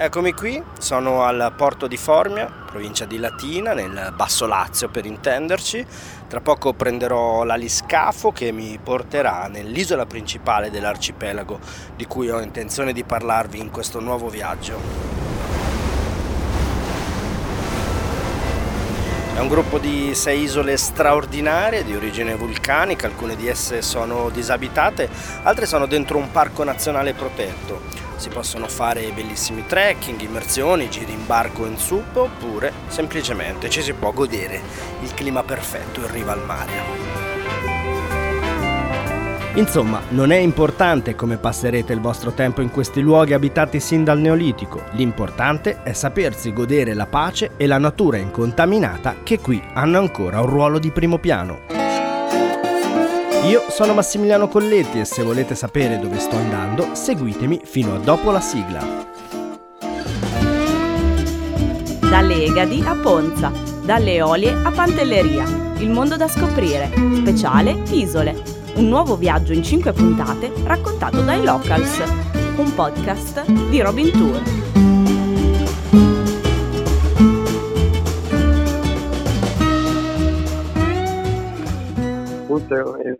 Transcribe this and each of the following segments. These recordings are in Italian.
Eccomi qui, sono al porto di Formia, provincia di Latina, nel Basso Lazio per intenderci. Tra poco prenderò l'aliscafo che mi porterà nell'isola principale dell'arcipelago di cui ho intenzione di parlarvi in questo nuovo viaggio. È un gruppo di sei isole straordinarie di origine vulcanica, alcune di esse sono disabitate, altre sono dentro un parco nazionale protetto. Si possono fare bellissimi trekking, immersioni, giri in barco in sup oppure semplicemente ci si può godere il clima perfetto in riva al mare. Insomma, non è importante come passerete il vostro tempo in questi luoghi abitati sin dal Neolitico, l'importante è sapersi godere la pace e la natura incontaminata che qui hanno ancora un ruolo di primo piano. Io sono Massimiliano Colletti e se volete sapere dove sto andando, seguitemi fino a dopo la sigla. Dalle Egadi a Ponza, dalle Eolie a Pantelleria, il mondo da scoprire, speciale Isole un nuovo viaggio in 5 puntate raccontato dai Locals, un podcast di Robin Tour.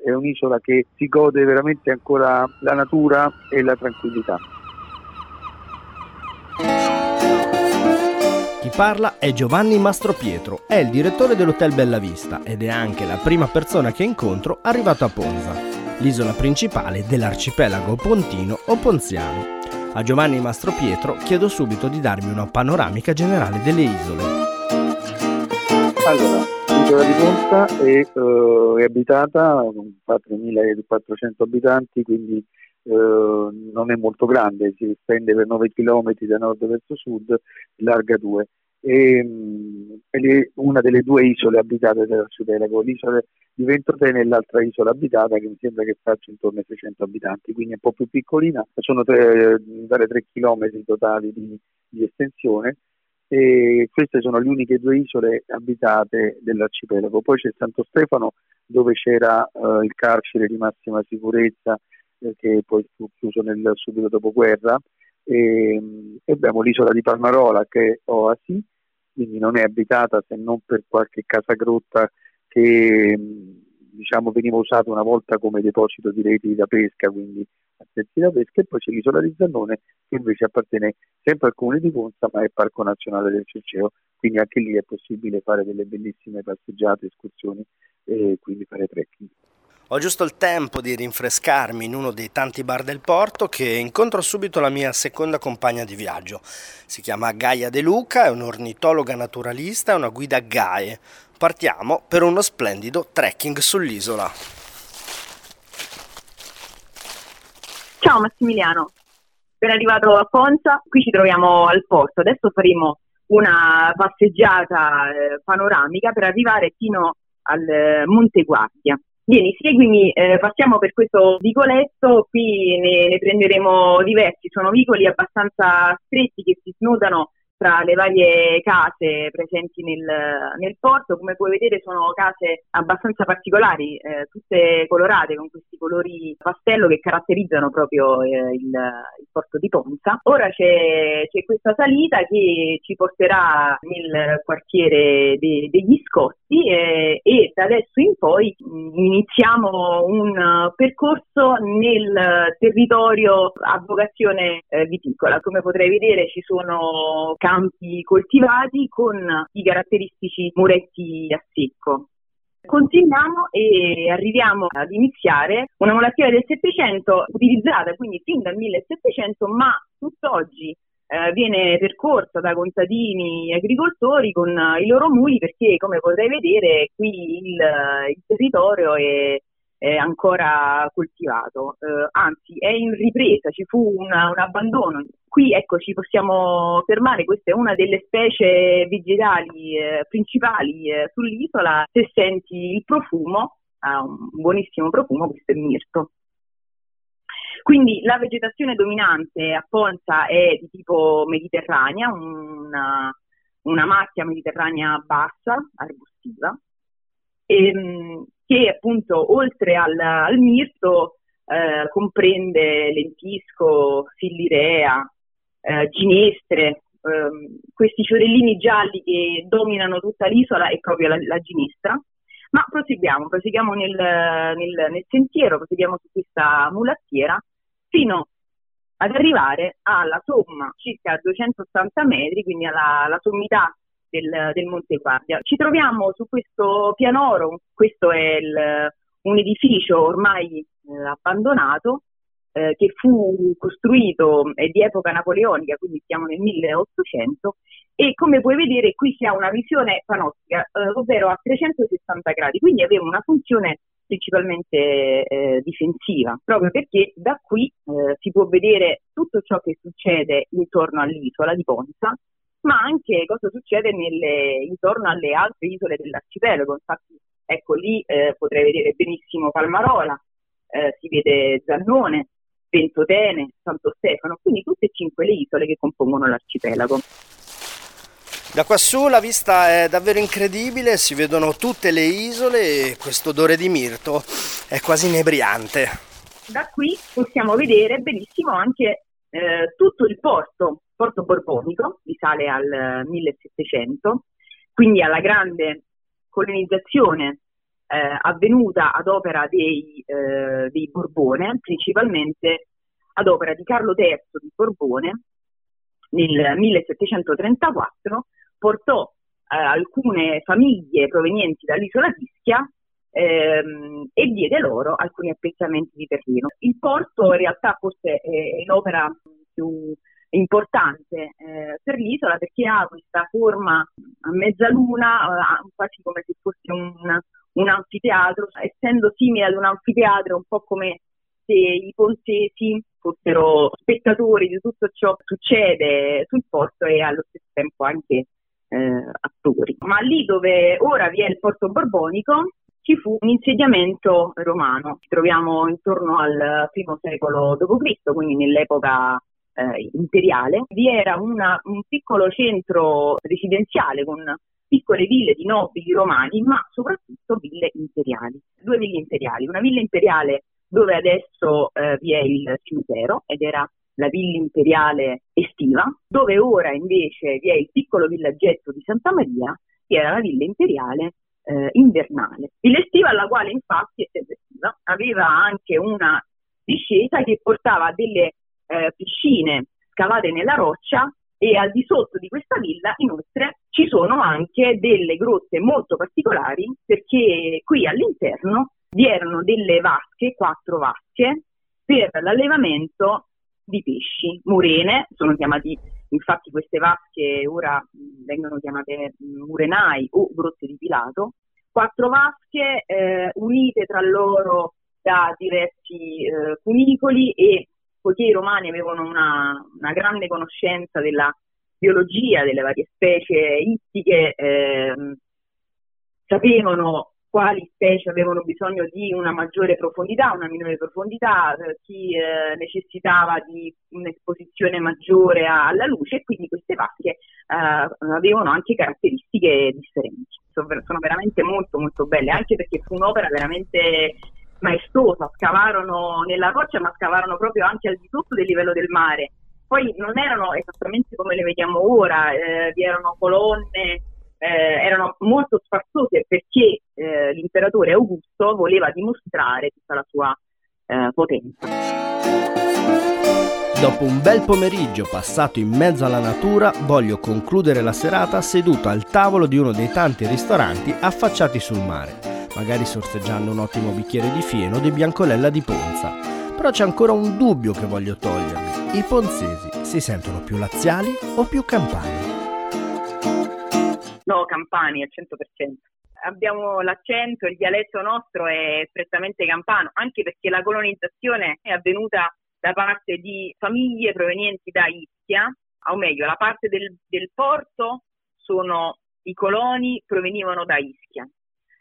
È un'isola che si gode veramente ancora la natura e la tranquillità. Chi parla è Giovanni Mastropietro, è il direttore dell'Hotel Bella Vista ed è anche la prima persona che incontro arrivato a Ponza, l'isola principale dell'arcipelago pontino o ponziano. A Giovanni Mastropietro chiedo subito di darmi una panoramica generale delle isole. Allora, l'isola di Ponza è, uh, è abitata, fa 3.400 abitanti, quindi Uh, non è molto grande, si estende per 9 km da nord verso sud, larga 2 e, è una delle due isole abitate dell'arcipelago, l'isola di Ventotene e l'altra isola abitata che mi sembra che faccia intorno ai 600 abitanti, quindi è un po' più piccolina, sono tre, dalle 3 km totali di, di estensione. E queste sono le uniche due isole abitate dell'arcipelago. Poi c'è Santo Stefano dove c'era uh, il carcere di massima sicurezza eh, che poi fu chiuso nel subito dopoguerra e, e abbiamo l'isola di Palmarola che è oasi, quindi non è abitata se non per qualche casa grotta che diciamo, veniva usata una volta come deposito di reti da pesca, quindi attrezzi da pesca, e poi c'è l'isola di Zannone che invece appartiene sempre al comune di Ponza ma è Parco Nazionale del Cerceo, quindi anche lì è possibile fare delle bellissime passeggiate, escursioni e quindi fare trekking. Ho giusto il tempo di rinfrescarmi in uno dei tanti bar del porto che incontro subito la mia seconda compagna di viaggio. Si chiama Gaia De Luca, è un'ornitologa naturalista e una guida GAE. Partiamo per uno splendido trekking sull'isola. Ciao Massimiliano, ben arrivato a Ponza, qui ci troviamo al porto. Adesso faremo una passeggiata eh, panoramica per arrivare fino al eh, Monte Guardia. Vieni, seguimi, eh, passiamo per questo vicoletto, qui ne, ne, prenderemo diversi, sono vicoli abbastanza stretti che si snodano tra le varie case presenti nel, nel, porto. Come puoi vedere sono case abbastanza particolari, eh, tutte colorate con questi colori pastello che caratterizzano proprio eh, il, il, porto di Ponza. Ora c'è, c'è, questa salita che ci porterà nel quartiere de, degli Scotti eh, e da adesso in poi mh, iniziamo un percorso nel territorio a vocazione eh, viticola. Come potrai vedere ci sono campi coltivati con i caratteristici muretti a secco. Continuiamo e arriviamo ad iniziare una malattia del Settecento utilizzata quindi fin dal 1700 ma tutt'oggi eh, viene percorsa da contadini e agricoltori con i loro muli perché come potete vedere qui il, il territorio è è ancora coltivato, eh, anzi è in ripresa, ci fu una, un abbandono. Qui ecco ci possiamo fermare, questa è una delle specie vegetali eh, principali eh, sull'isola, se senti il profumo, ha un buonissimo profumo, questo è il mirto. Quindi la vegetazione dominante a Ponza è di tipo mediterranea, una, una macchia mediterranea bassa, arbustiva, e, ehm, che appunto oltre al, al mirto eh, comprende lentisco, fillirea, eh, ginestre, ehm, questi fiorellini gialli che dominano tutta l'isola è proprio la, la ginestra. Ma proseguiamo, proseguiamo nel, nel, nel sentiero, proseguiamo su questa mulattiera fino ad arrivare alla somma circa 280 metri, quindi alla, alla sommità del, del, Monte Guardia. Ci troviamo su questo pianoro, questo è il, un edificio ormai eh, abbandonato eh, che fu costruito è di epoca napoleonica, quindi siamo nel 1800 e come puoi vedere qui si ha una visione panoramica, eh, ovvero a 360 gradi, quindi aveva una funzione principalmente eh, difensiva, proprio perché da qui eh, si può vedere tutto ciò che succede intorno all'isola di Ponza, ma anche cosa succede nelle, intorno alle altre isole dell'arcipelago. Infatti, ecco lì eh, potrei vedere benissimo Palmarola, eh, si vede Zannone, Ventotene, Santo Stefano, quindi tutte e cinque le isole che compongono l'arcipelago. Da quassù la vista è davvero incredibile, si vedono tutte le isole e questo odore di mirto è quasi inebriante. Da qui possiamo vedere benissimo anche eh, tutto il porto, porto borbonico, risale al 1700, quindi alla grande colonizzazione eh, avvenuta ad opera dei, eh, dei Borbone, principalmente ad opera di Carlo III di Borbone nel 1734 portò eh, alcune famiglie provenienti dall'isola d'Ischia ehm, e diede loro alcuni appezzamenti di terreno. Il porto in realtà forse è, l'opera più importante eh, per l'isola perché ha questa forma a mezzaluna, eh, quasi come se fosse un, un anfiteatro, essendo simile ad un anfiteatro, un po' come se i pontesi fossero spettatori di tutto ciò che succede sul porto e allo stesso tempo anche eh, attori. Ma lì dove ora vi è il porto borbonico ci fu un insediamento romano. Ci troviamo intorno al primo secolo d.C., quindi nell'epoca eh, imperiale. Vi era una, un piccolo centro residenziale con piccole ville di nobili romani, ma soprattutto ville imperiali. Due ville imperiali, una villa imperiale dove adesso eh, vi è il cimitero ed era la villa imperiale estiva, dove ora invece vi è il piccolo villaggetto di Santa Maria, che era la villa imperiale eh, invernale. Villa estiva alla quale infatti estiva, aveva anche una discesa che portava delle eh, piscine scavate nella roccia e al di sotto di questa villa inoltre ci sono anche delle grotte molto particolari perché qui all'interno vi erano delle vasche, quattro vasche, per l'allevamento di pesci, murene, sono chiamati infatti queste vasche ora vengono chiamate murenai o grotte di Pilato, quattro vasche eh, unite tra loro da diversi eh, cunicoli e poiché i romani avevano una, una, grande conoscenza della biologia delle varie specie ittiche, eh, sapevano quali specie avevano bisogno di una maggiore profondità, una minore profondità, eh, chi eh, necessitava di un'esposizione maggiore alla luce e quindi queste vasche eh, avevano anche caratteristiche differenti. Sono veramente molto molto belle, anche perché fu un'opera veramente maestosa, scavarono nella roccia ma scavarono proprio anche al di sotto del livello del mare. Poi non erano esattamente come le vediamo ora, eh, vi erano colonne eh, erano molto sfarzose perché eh, l'imperatore Augusto voleva dimostrare tutta la sua eh, potenza. Dopo un bel pomeriggio passato in mezzo alla natura, voglio concludere la serata seduto al tavolo di uno dei tanti ristoranti affacciati sul mare, magari sorseggiando un ottimo bicchiere di fieno di Biancolella di Ponza. Però c'è ancora un dubbio che voglio togliermi. I ponzesi si sentono più laziali o più campani? No, campani al 100%. Abbiamo l'accento, il dialetto nostro è strettamente campano, anche perché la colonizzazione è avvenuta da parte di famiglie provenienti da Ischia, o meglio, la parte del, del porto sono i coloni provenivano da Ischia.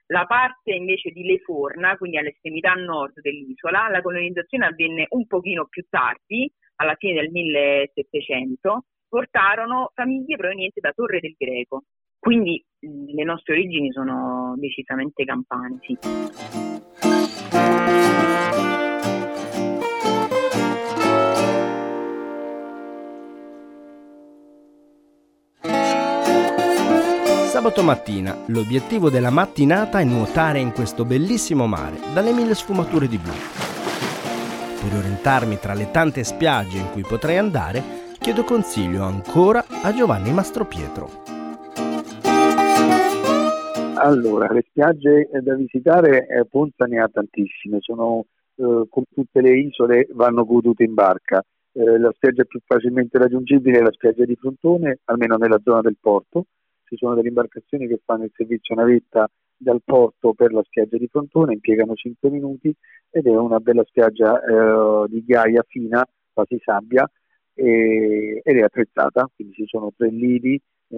La parte invece di Leforna, quindi all'estremità nord dell'isola, la colonizzazione avvenne un pochino più tardi, alla fine del 1700, portarono famiglie provenienti da Torre del Greco. Quindi le nostre origini sono decisamente campane, sì. Sabato mattina l'obiettivo della mattinata è nuotare in questo bellissimo mare dalle mille sfumature di blu. Per orientarmi tra le tante spiagge in cui potrei andare, chiedo consiglio ancora a Giovanni Mastropietro. Allora, le spiagge da visitare, eh, Ponza ne ha tantissime, sono eh, come tutte le isole vanno godute in barca. Eh, la spiaggia più facilmente raggiungibile è la spiaggia di Frontone, almeno nella zona del porto. Ci sono delle imbarcazioni che fanno il servizio navetta dal porto per la spiaggia di Frontone, impiegano 5 minuti ed è una bella spiaggia eh, di ghiaia fina, quasi sabbia, e, ed è attrezzata, quindi ci sono tre lidi eh,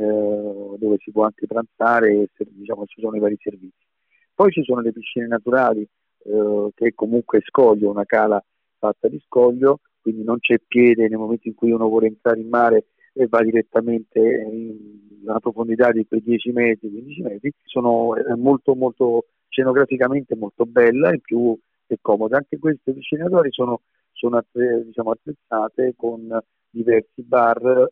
dove si può anche pranzare e diciamo, ci sono i vari servizi. Poi ci sono le piscine naturali eh, che comunque scoglio, una cala fatta di scoglio, quindi non c'è piede nel momento in cui uno vuole entrare in mare e va direttamente in una profondità di quei 10 metri, 15 metri, sono molto molto scenograficamente molto bella e più è comoda. Anche queste piscine naturali sono, sono diciamo, attrezzate con diversi bar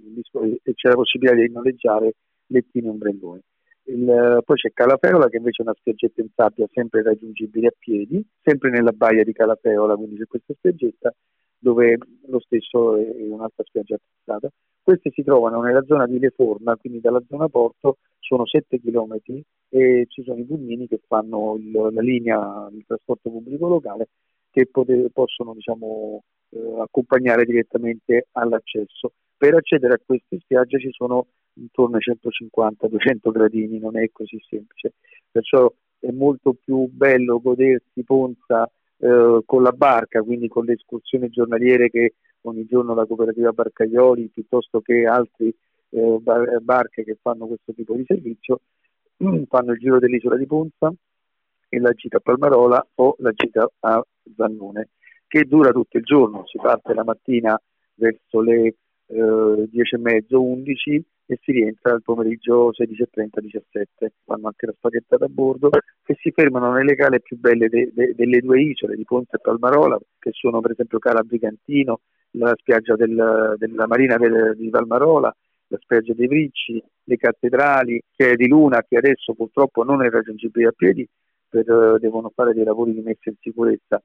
e c'è la possibilità di noleggiare lettini e ombrelloni. Il, poi c'è Calafeola che invece è una spiaggetta in sabbia sempre raggiungibile a piedi, sempre nella baia di Calafeola, quindi c'è questa spiaggetta dove lo stesso è un'altra spiaggia attrezzata. Queste si trovano nella zona di Leforna, quindi dalla zona porto sono 7 km e ci sono i pulmini che fanno il, la linea di trasporto pubblico locale che pote, possono diciamo, eh, accompagnare direttamente all'accesso. Per accedere a queste spiagge ci sono intorno ai 150-200 gradini, non è così semplice, perciò è molto più bello godersi Ponza eh, con la barca, quindi con le escursioni giornaliere che ogni giorno la cooperativa Barcaioli piuttosto che altre eh, bar- barche che fanno questo tipo di servizio, fanno il giro dell'isola di Ponza e la gita a Palmarola o la gita a Zannone che dura tutto il giorno, si parte la mattina verso le eh, 10 e mezzo, 11 e si rientra al pomeriggio 16.30, 17. Fanno anche la spaghettata a bordo e si fermano nelle cale più belle de, de, delle due isole di Ponte e Palmarola, che sono per esempio Cala Brigantino, la spiaggia del, della Marina di Palmarola, la spiaggia dei Vricci, le cattedrali, che è di Luna, che adesso purtroppo non è raggiungibile a piedi, per, uh, devono fare dei lavori di messa in sicurezza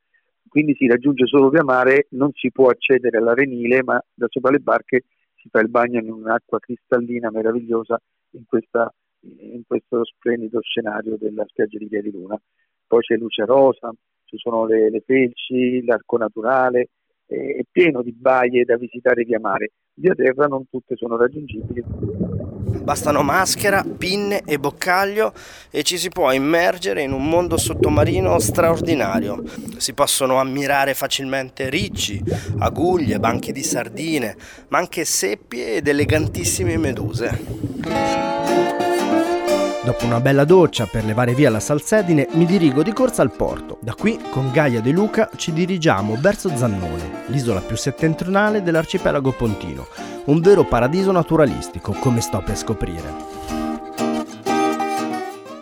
quindi si raggiunge solo via mare, non si può accedere all'arenile, ma da sopra le barche si fa il bagno in un'acqua cristallina meravigliosa in, questa, in questo splendido scenario della spiaggia di Via di Luna. Poi c'è luce rosa, ci sono le, le felci, l'arco naturale, è pieno di baie da visitare via mare. Via terra non tutte sono raggiungibili. Bastano maschera, pinne e boccaglio e ci si può immergere in un mondo sottomarino straordinario. Si possono ammirare facilmente ricci, aguglie, banchi di sardine, ma anche seppie ed elegantissime meduse. Dopo una bella doccia per levare via la salsedine, mi dirigo di corsa al porto. Da qui, con Gaia De Luca, ci dirigiamo verso Zannone, l'isola più settentrionale dell'arcipelago pontino. Un vero paradiso naturalistico, come sto per scoprire.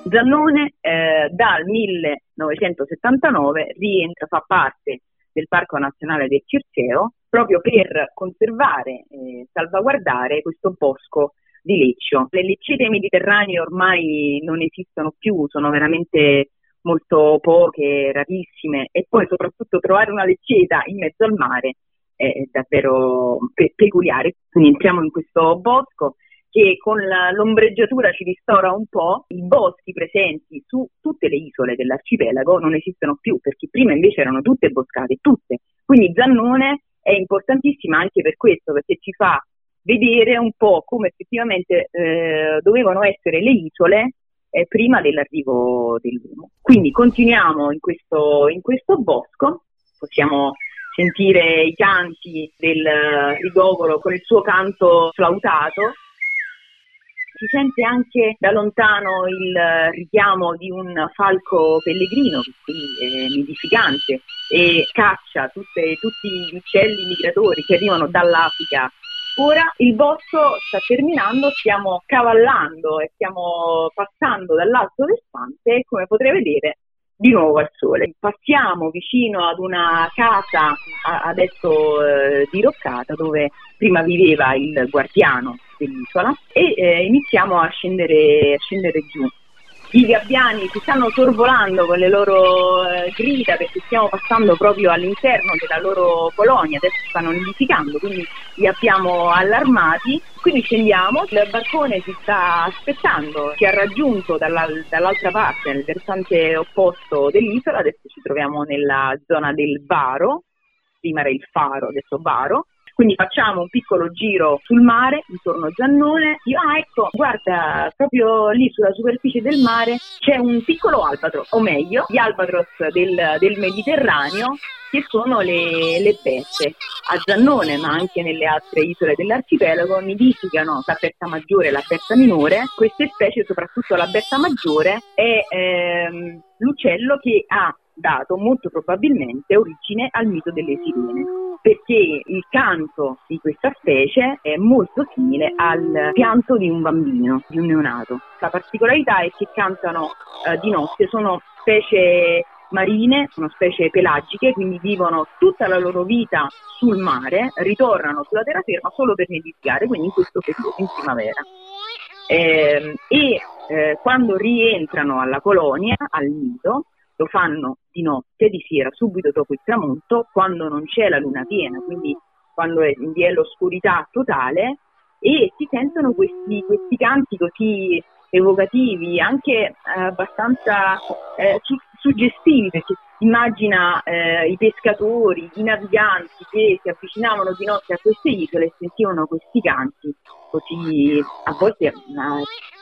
Zannone eh, dal 1979 rientra, fa parte del Parco Nazionale del Circeo proprio per conservare e salvaguardare questo bosco di leccio. Le leccite mediterranee ormai non esistono più, sono veramente molto poche, rarissime e poi soprattutto trovare una lecceta in mezzo al mare è davvero pe- peculiare. Quindi entriamo in questo bosco che con la, l'ombreggiatura ci ristora un po', i boschi presenti su tutte le isole dell'arcipelago non esistono più perché prima invece erano tutte boscate, tutte. Quindi Zannone è importantissima anche per questo, perché ci fa vedere un po' come effettivamente eh, dovevano essere le isole eh, prima dell'arrivo dell'uomo. Quindi continuiamo in questo, in questo bosco, possiamo sentire i canti del rigogolo con il suo canto flautato. Si sente anche da lontano il richiamo di un falco pellegrino, che qui è nidificante, e caccia tutte, tutti gli uccelli migratori che arrivano dall'Africa Ora il bosco sta terminando, stiamo cavallando e stiamo passando dall'alto versante e come potrei vedere di nuovo al sole. Passiamo vicino ad una casa adesso eh, diroccata dove prima viveva il guardiano dell'isola e eh, iniziamo a scendere, a scendere giù i gabbiani si stanno sorvolando con le loro eh, grida perché stiamo passando proprio all'interno della loro colonia, adesso stanno nidificando, quindi li abbiamo allarmati. Quindi scendiamo, il barcone si sta aspettando, ci ha raggiunto dalla, dall'altra parte, nel versante opposto dell'isola, adesso ci troviamo nella zona del Baro, prima era il Faro, adesso Baro, quindi facciamo un piccolo giro sul mare, intorno a Giannone. Io, ah ecco, guarda, proprio lì sulla superficie del mare c'è un piccolo albatros, o meglio, gli albatros del, del Mediterraneo che sono le, le pette. A Giannone, ma anche nelle altre isole dell'arcipelago, nidificano la berta maggiore e la berta minore. Queste specie, soprattutto la berta maggiore, è ehm, l'uccello che ha dato molto probabilmente origine al mito delle sirene perché il canto di questa specie è molto simile al pianto di un bambino, di un neonato. La particolarità è che cantano eh, di notte, sono specie marine, sono specie pelagiche, quindi vivono tutta la loro vita sul mare, ritornano sulla terraferma solo per nidificare, quindi in questo periodo, in primavera. Eh, e eh, quando rientrano alla colonia, al nido, lo fanno di notte, di sera, subito dopo il tramonto, quando non c'è la luna piena, quindi quando è, vi è l'oscurità totale e si sentono questi, questi canti così evocativi, anche eh, abbastanza eh, su, suggestivi, perché immagina eh, i pescatori, i naviganti che si avvicinavano di notte a queste isole e sentivano questi canti così a volte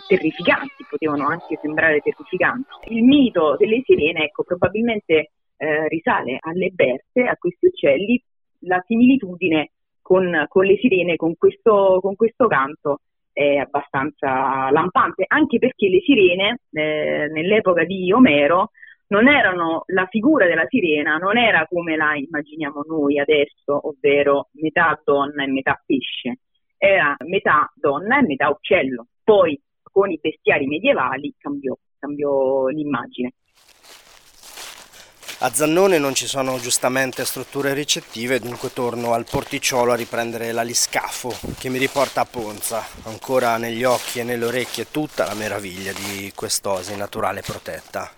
terrificanti, potevano anche sembrare terrificanti. Il mito delle sirene, ecco, probabilmente eh, risale alle berse, a questi uccelli, la similitudine con, con le sirene, con questo, con questo, canto è abbastanza lampante, anche perché le sirene eh, nell'epoca di Omero non erano la figura della sirena, non era come la immaginiamo noi adesso, ovvero metà donna e metà pesce, era metà donna e metà uccello. Poi con i bestiari medievali cambiò, cambiò l'immagine. A Zannone non ci sono giustamente strutture ricettive, dunque torno al porticciolo a riprendere l'aliscafo che mi riporta a Ponza, ancora negli occhi e nelle orecchie tutta la meraviglia di quest'osi naturale protetta.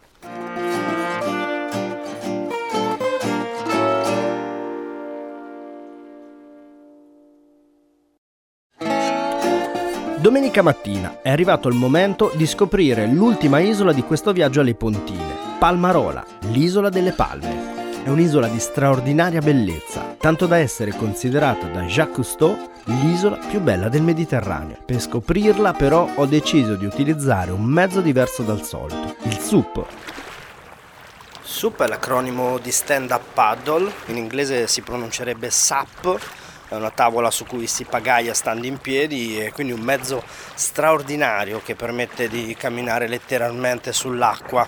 Domenica mattina è arrivato il momento di scoprire l'ultima isola di questo viaggio alle Pontine, Palmarola, l'isola delle palme. È un'isola di straordinaria bellezza, tanto da essere considerata da Jacques Cousteau l'isola più bella del Mediterraneo. Per scoprirla però ho deciso di utilizzare un mezzo diverso dal solito, il SUP. SUP è l'acronimo di Stand Up Paddle, in inglese si pronuncerebbe SAP è una tavola su cui si pagaia stando in piedi e quindi un mezzo straordinario che permette di camminare letteralmente sull'acqua,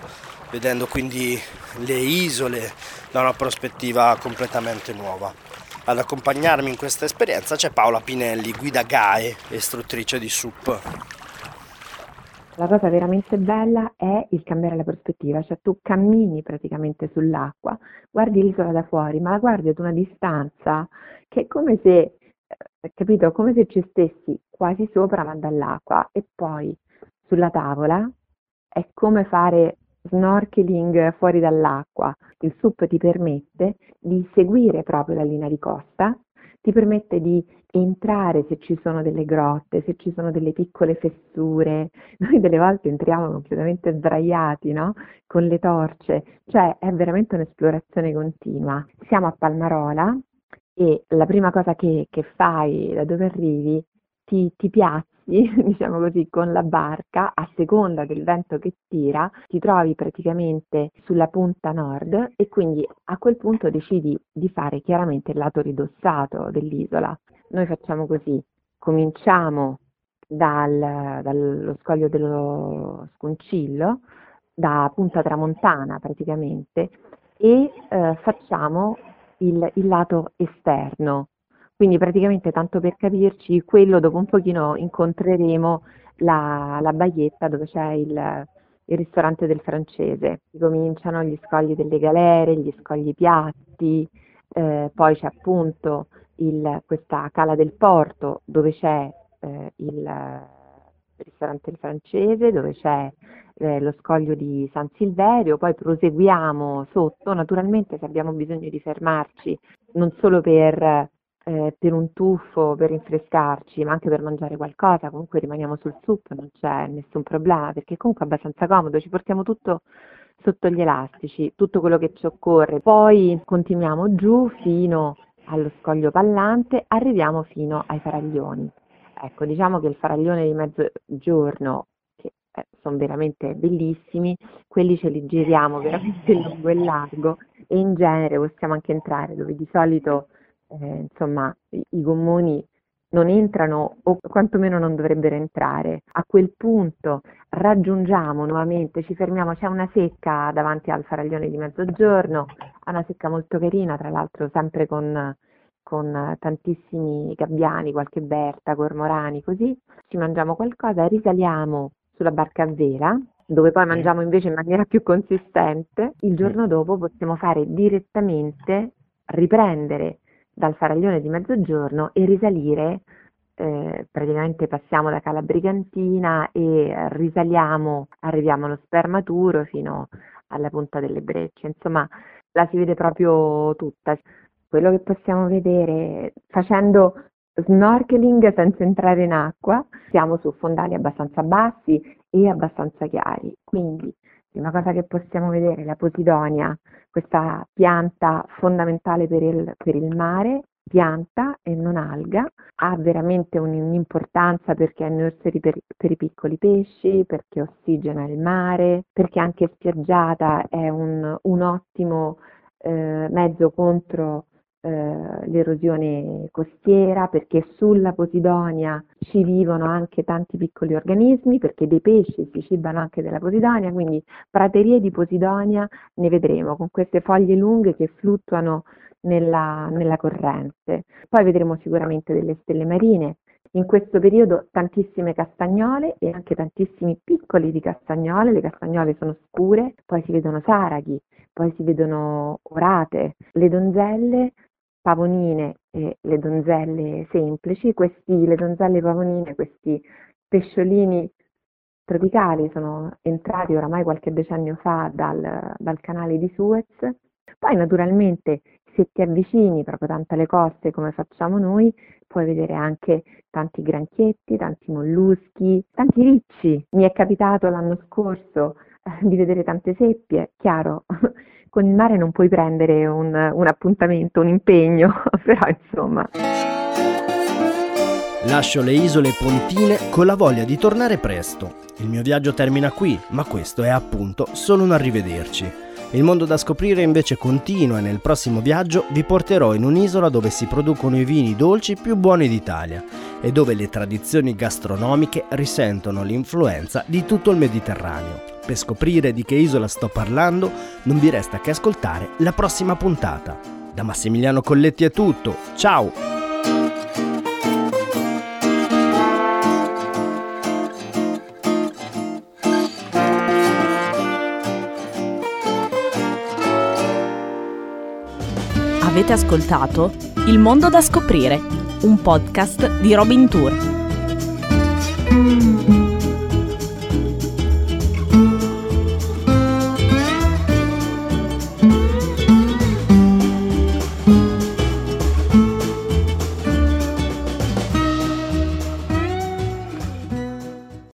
vedendo quindi le isole da una prospettiva completamente nuova. Ad accompagnarmi in questa esperienza c'è Paola Pinelli, guida GAE, istruttrice di SUP. La cosa veramente bella è il cambiare la prospettiva, cioè tu cammini praticamente sull'acqua, guardi l'isola da fuori, ma la guardi ad una distanza che è come se, eh, capito, come se ci stessi quasi sopra ma dall'acqua e poi sulla tavola è come fare snorkeling fuori dall'acqua. Il SUP ti permette di seguire proprio la linea di costa, ti permette di entrare se ci sono delle grotte, se ci sono delle piccole fessure. Noi delle volte entriamo completamente sdraiati, no? Con le torce, cioè è veramente un'esplorazione continua. Siamo a Palmarola, e la prima cosa che, che fai da dove arrivi, ti, ti piazzi, diciamo così, con la barca, a seconda del vento che tira, ti trovi praticamente sulla punta nord e quindi a quel punto decidi di fare chiaramente il lato ridossato dell'isola. Noi facciamo così, cominciamo dal, dallo scoglio dello Scuncillo, da punta tramontana praticamente, e eh, facciamo il, il lato esterno. Quindi praticamente, tanto per capirci, quello dopo un pochino incontreremo la, la baglietta dove c'è il, il ristorante del francese. Cominciano gli scogli delle galere, gli scogli piatti, eh, poi c'è appunto il, questa cala del porto dove c'è eh, il ristorante Il Francese dove c'è eh, lo scoglio di San Silverio, poi proseguiamo sotto, naturalmente se abbiamo bisogno di fermarci non solo per, eh, per un tuffo, per rinfrescarci, ma anche per mangiare qualcosa, comunque rimaniamo sul sup, non c'è nessun problema perché comunque è abbastanza comodo, ci portiamo tutto sotto gli elastici, tutto quello che ci occorre, poi continuiamo giù fino allo scoglio pallante, arriviamo fino ai faraglioni. Ecco, diciamo che il faraglione di mezzogiorno, che eh, sono veramente bellissimi, quelli ce li giriamo veramente lungo e largo e in genere possiamo anche entrare dove di solito eh, insomma i, gommoni non entrano o quantomeno non dovrebbero entrare. A quel punto raggiungiamo nuovamente, ci fermiamo, c'è una secca davanti al faraglione di mezzogiorno, è una secca molto carina, tra l'altro sempre con con tantissimi gabbiani, qualche berta, cormorani, così ci mangiamo qualcosa risaliamo sulla barca a vela, dove poi mangiamo invece in maniera più consistente. Il giorno dopo possiamo fare direttamente, riprendere dal faraglione di mezzogiorno e risalire, eh, praticamente passiamo da Cala Brigantina e risaliamo, arriviamo allo spermaturo fino alla punta delle brecce, insomma la si vede proprio tutta quello che possiamo vedere facendo snorkeling senza entrare in acqua, siamo su fondali abbastanza bassi e abbastanza chiari. Quindi, prima cosa che possiamo vedere è la posidonia, questa pianta fondamentale per il, per il mare, pianta e non alga, ha veramente un'importanza perché è nursery per, per, i piccoli pesci, perché ossigena il mare, perché anche spiaggiata è un, un ottimo eh, mezzo contro eh, l'erosione costiera, perché sulla Posidonia ci vivono anche tanti piccoli organismi, perché dei pesci si cibano anche della Posidonia, quindi praterie di Posidonia ne vedremo con queste foglie lunghe che fluttuano nella, nella corrente. Poi vedremo sicuramente delle stelle marine, in questo periodo tantissime castagnole e anche tantissimi piccoli di castagnole, le castagnole sono scure, poi si vedono saraghi, poi si vedono orate, le donzelle pavonine e le donzelle semplici. Questi, le donzelle pavonine, questi pesciolini tropicali sono entrati oramai qualche decennio fa dal, dal canale di Suez. Poi naturalmente se ti avvicini proprio tanto alle coste come facciamo noi, puoi vedere anche tanti granchietti, tanti molluschi, tanti ricci. Mi è capitato l'anno scorso eh, di vedere tante seppie, chiaro, con il mare non puoi prendere un, un appuntamento, un impegno, però insomma. Lascio le isole pontine con la voglia di tornare presto. Il mio viaggio termina qui, ma questo è appunto solo un arrivederci. Il mondo da scoprire invece continua e nel prossimo viaggio vi porterò in un'isola dove si producono i vini dolci più buoni d'Italia e dove le tradizioni gastronomiche risentono l'influenza di tutto il Mediterraneo. Per scoprire di che isola sto parlando, non vi resta che ascoltare la prossima puntata. Da Massimiliano Colletti è tutto, ciao! Avete ascoltato Il mondo da scoprire, un podcast di Robin Tour